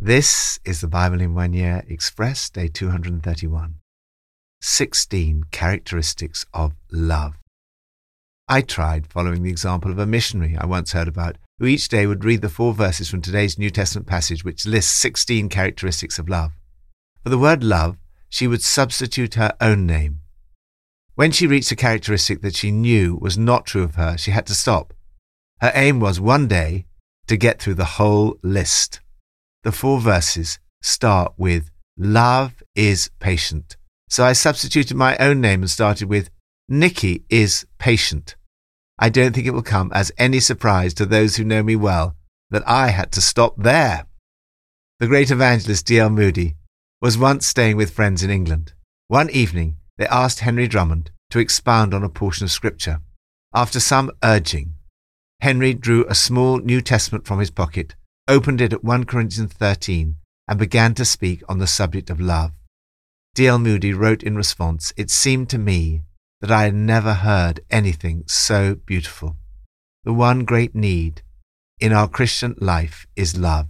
This is the Bible in one year express, day 231. 16 characteristics of love. I tried following the example of a missionary I once heard about, who each day would read the four verses from today's New Testament passage, which lists 16 characteristics of love. For the word love, she would substitute her own name. When she reached a characteristic that she knew was not true of her, she had to stop. Her aim was one day to get through the whole list. The four verses start with Love is patient. So I substituted my own name and started with Nicky is patient. I don't think it will come as any surprise to those who know me well that I had to stop there. The great evangelist D.L. Moody was once staying with friends in England. One evening, they asked Henry Drummond to expound on a portion of Scripture. After some urging, Henry drew a small New Testament from his pocket opened it at 1 Corinthians 13 and began to speak on the subject of love. D.L. Moody wrote in response, It seemed to me that I had never heard anything so beautiful. The one great need in our Christian life is love,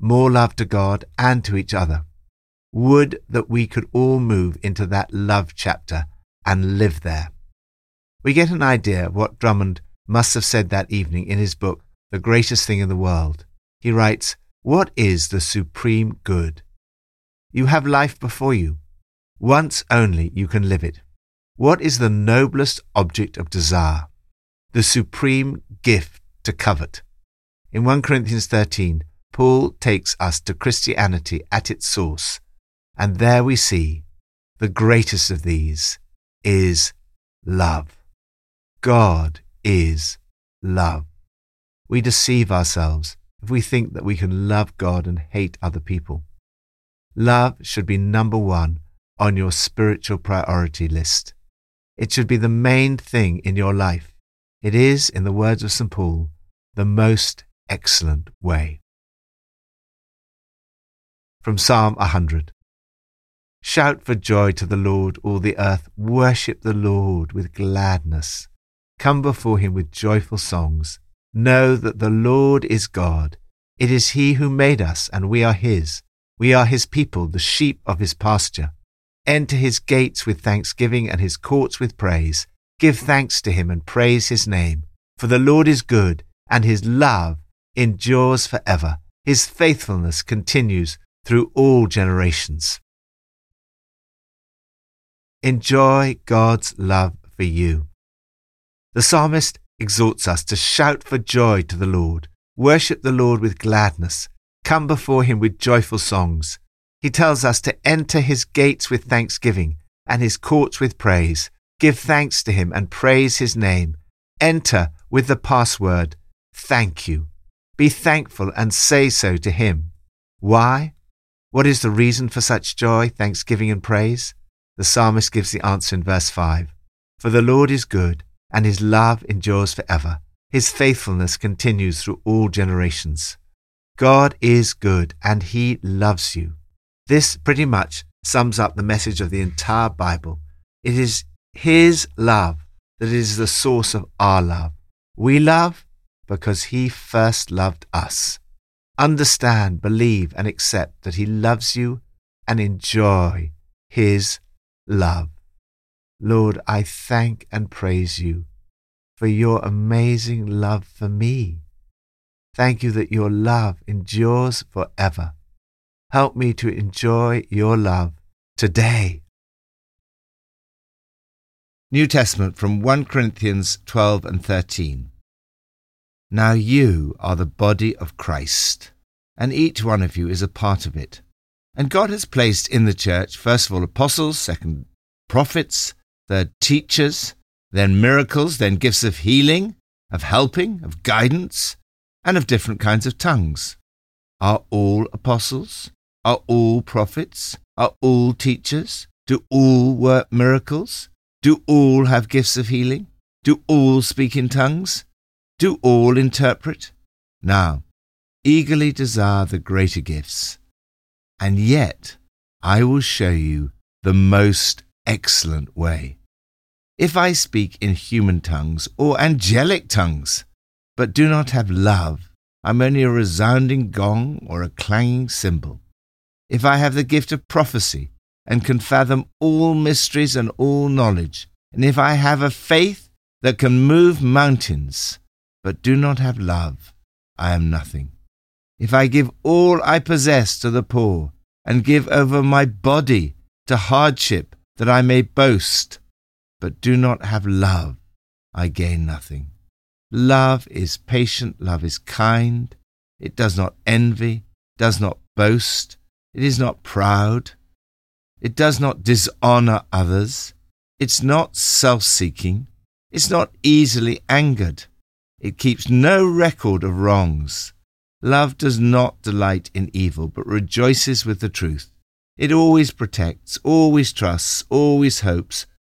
more love to God and to each other. Would that we could all move into that love chapter and live there. We get an idea of what Drummond must have said that evening in his book, The Greatest Thing in the World. He writes, What is the supreme good? You have life before you. Once only you can live it. What is the noblest object of desire? The supreme gift to covet. In 1 Corinthians 13, Paul takes us to Christianity at its source, and there we see the greatest of these is love. God is love. We deceive ourselves if we think that we can love God and hate other people. Love should be number one on your spiritual priority list. It should be the main thing in your life. It is, in the words of St. Paul, the most excellent way. From Psalm 100 Shout for joy to the Lord, all the earth. Worship the Lord with gladness. Come before him with joyful songs. Know that the Lord is God. It is He who made us, and we are His. We are His people, the sheep of His pasture. Enter His gates with thanksgiving and His courts with praise. Give thanks to Him and praise His name. For the Lord is good, and His love endures forever. His faithfulness continues through all generations. Enjoy God's love for you. The psalmist exhorts us to shout for joy to the Lord, worship the Lord with gladness, come before him with joyful songs. He tells us to enter his gates with thanksgiving and his courts with praise. Give thanks to him and praise his name. Enter with the password, thank you. Be thankful and say so to him. Why? What is the reason for such joy, thanksgiving, and praise? The psalmist gives the answer in verse 5 For the Lord is good and his love endures forever. His faithfulness continues through all generations. God is good and he loves you. This pretty much sums up the message of the entire Bible. It is his love that is the source of our love. We love because he first loved us. Understand, believe, and accept that he loves you and enjoy his love. Lord, I thank and praise you for your amazing love for me. Thank you that your love endures forever. Help me to enjoy your love today. New Testament from 1 Corinthians 12 and 13. Now you are the body of Christ, and each one of you is a part of it. And God has placed in the church, first of all, apostles, second, prophets, third teachers, then miracles, then gifts of healing, of helping, of guidance, and of different kinds of tongues. Are all apostles? Are all prophets? Are all teachers? Do all work miracles? Do all have gifts of healing? Do all speak in tongues? Do all interpret? Now, eagerly desire the greater gifts. And yet, I will show you the most excellent way. If I speak in human tongues or angelic tongues, but do not have love, I'm only a resounding gong or a clanging cymbal. If I have the gift of prophecy and can fathom all mysteries and all knowledge, and if I have a faith that can move mountains, but do not have love, I am nothing. If I give all I possess to the poor, and give over my body to hardship that I may boast, but do not have love, I gain nothing. Love is patient, love is kind, it does not envy, does not boast, it is not proud, it does not dishonor others, it's not self seeking, it's not easily angered, it keeps no record of wrongs. Love does not delight in evil, but rejoices with the truth. It always protects, always trusts, always hopes,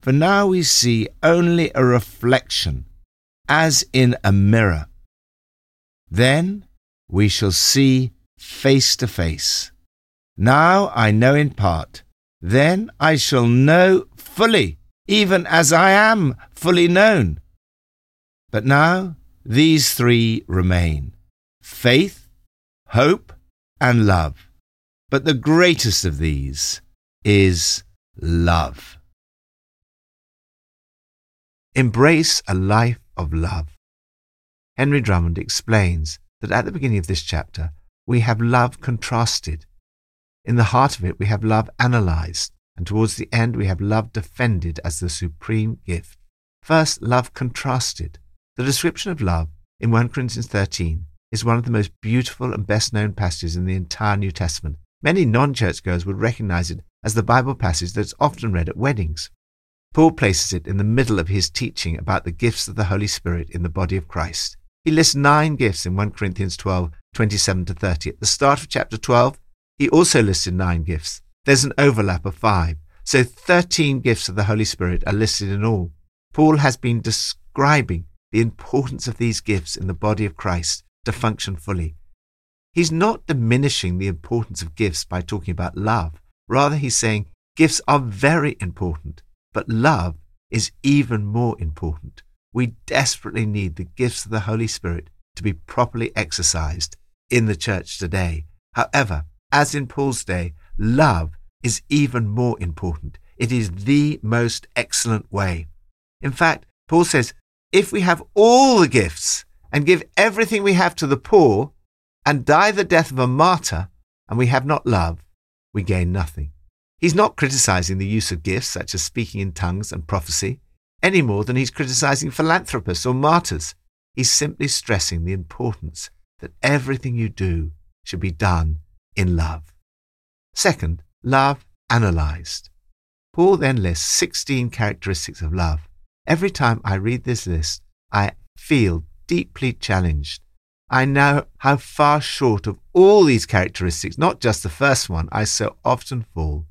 For now we see only a reflection, as in a mirror. Then we shall see face to face. Now I know in part, then I shall know fully, even as I am fully known. But now these three remain faith, hope, and love. But the greatest of these is love. Embrace a life of love. Henry Drummond explains that at the beginning of this chapter, we have love contrasted. In the heart of it, we have love analyzed, and towards the end, we have love defended as the supreme gift. First, love contrasted. The description of love in 1 Corinthians 13 is one of the most beautiful and best known passages in the entire New Testament. Many non churchgoers would recognize it as the Bible passage that's often read at weddings. Paul places it in the middle of his teaching about the gifts of the Holy Spirit in the body of Christ. He lists nine gifts in 1 Corinthians 12, 27 to 30. At the start of chapter 12, he also listed nine gifts. There's an overlap of five. So 13 gifts of the Holy Spirit are listed in all. Paul has been describing the importance of these gifts in the body of Christ to function fully. He's not diminishing the importance of gifts by talking about love. Rather, he's saying gifts are very important. But love is even more important. We desperately need the gifts of the Holy Spirit to be properly exercised in the church today. However, as in Paul's day, love is even more important. It is the most excellent way. In fact, Paul says, if we have all the gifts and give everything we have to the poor and die the death of a martyr and we have not love, we gain nothing. He's not criticizing the use of gifts such as speaking in tongues and prophecy any more than he's criticizing philanthropists or martyrs. He's simply stressing the importance that everything you do should be done in love. Second, love analyzed. Paul then lists 16 characteristics of love. Every time I read this list, I feel deeply challenged. I know how far short of all these characteristics, not just the first one, I so often fall.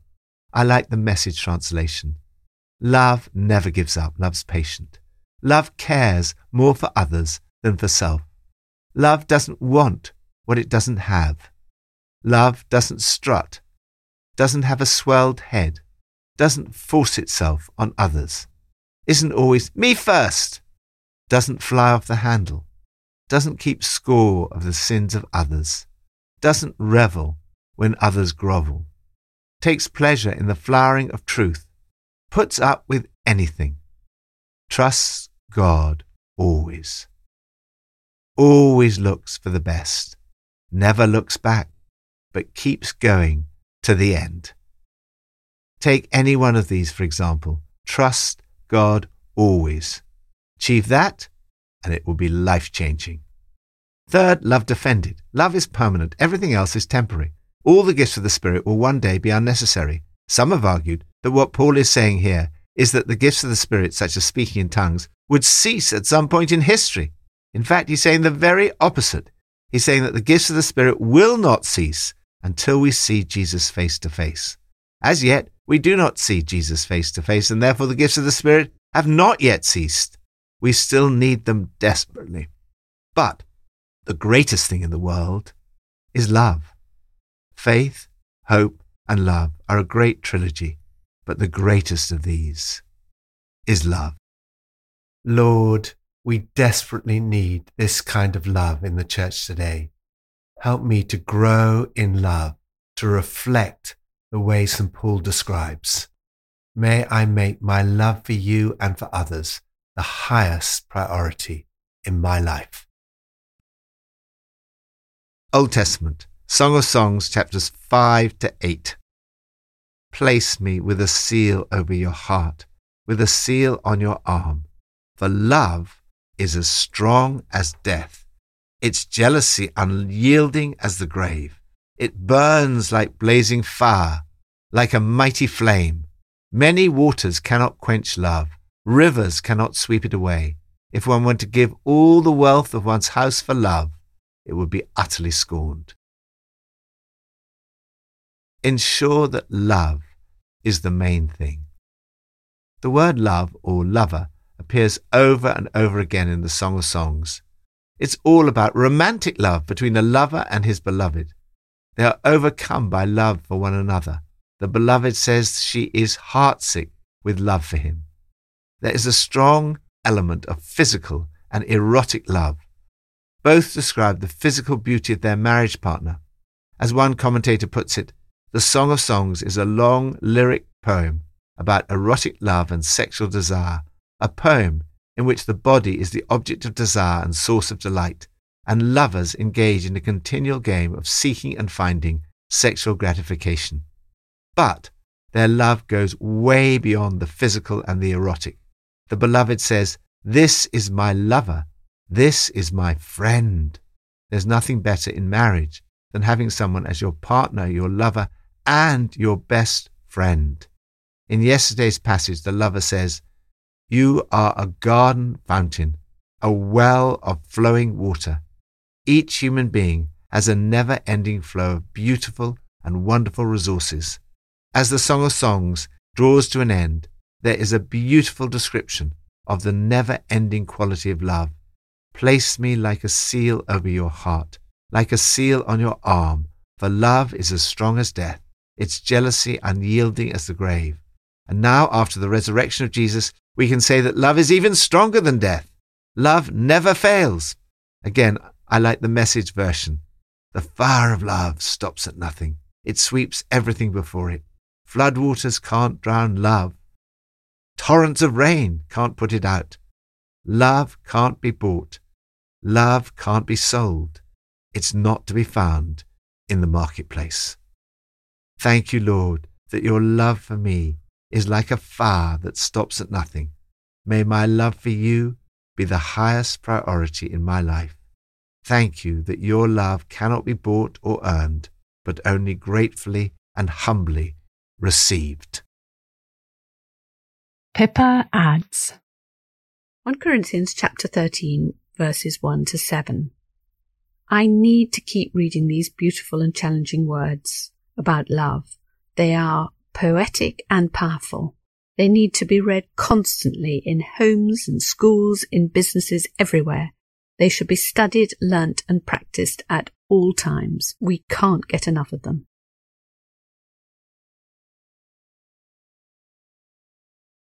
I like the message translation. Love never gives up, love's patient. Love cares more for others than for self. Love doesn't want what it doesn't have. Love doesn't strut, doesn't have a swelled head, doesn't force itself on others, isn't always me first, doesn't fly off the handle, doesn't keep score of the sins of others, doesn't revel when others grovel takes pleasure in the flowering of truth, puts up with anything, trusts God always, always looks for the best, never looks back, but keeps going to the end. Take any one of these, for example. Trust God always. Achieve that, and it will be life changing. Third, love defended. Love is permanent, everything else is temporary. All the gifts of the Spirit will one day be unnecessary. Some have argued that what Paul is saying here is that the gifts of the Spirit, such as speaking in tongues, would cease at some point in history. In fact, he's saying the very opposite. He's saying that the gifts of the Spirit will not cease until we see Jesus face to face. As yet, we do not see Jesus face to face, and therefore the gifts of the Spirit have not yet ceased. We still need them desperately. But the greatest thing in the world is love. Faith, hope, and love are a great trilogy, but the greatest of these is love. Lord, we desperately need this kind of love in the church today. Help me to grow in love, to reflect the way St. Paul describes. May I make my love for you and for others the highest priority in my life. Old Testament, Song of Songs, chapters 5 to 8. Place me with a seal over your heart, with a seal on your arm, for love is as strong as death, its jealousy unyielding as the grave. It burns like blazing fire, like a mighty flame. Many waters cannot quench love, rivers cannot sweep it away. If one were to give all the wealth of one's house for love, it would be utterly scorned. Ensure that love is the main thing. The word love or lover appears over and over again in the Song of Songs. It's all about romantic love between a lover and his beloved. They are overcome by love for one another. The beloved says she is heartsick with love for him. There is a strong element of physical and erotic love. Both describe the physical beauty of their marriage partner. As one commentator puts it, the Song of Songs is a long lyric poem about erotic love and sexual desire, a poem in which the body is the object of desire and source of delight, and lovers engage in a continual game of seeking and finding sexual gratification. But their love goes way beyond the physical and the erotic. The beloved says, This is my lover. This is my friend. There's nothing better in marriage than having someone as your partner, your lover, and your best friend. In yesterday's passage, the lover says, You are a garden fountain, a well of flowing water. Each human being has a never ending flow of beautiful and wonderful resources. As the Song of Songs draws to an end, there is a beautiful description of the never ending quality of love. Place me like a seal over your heart, like a seal on your arm, for love is as strong as death, its jealousy unyielding as the grave. And now, after the resurrection of Jesus, we can say that love is even stronger than death. Love never fails. Again, I like the message version. The fire of love stops at nothing. It sweeps everything before it. Floodwaters can't drown love. Torrents of rain can't put it out. Love can't be bought. Love can't be sold. It's not to be found in the marketplace. Thank you, Lord, that your love for me is like a fire that stops at nothing. May my love for you be the highest priority in my life. Thank you that your love cannot be bought or earned, but only gratefully and humbly received. Pippa adds 1 Corinthians chapter 13 verses 1 to 7. I need to keep reading these beautiful and challenging words about love. They are poetic and powerful. They need to be read constantly in homes and schools, in businesses everywhere. They should be studied, learnt and practiced at all times. We can't get enough of them.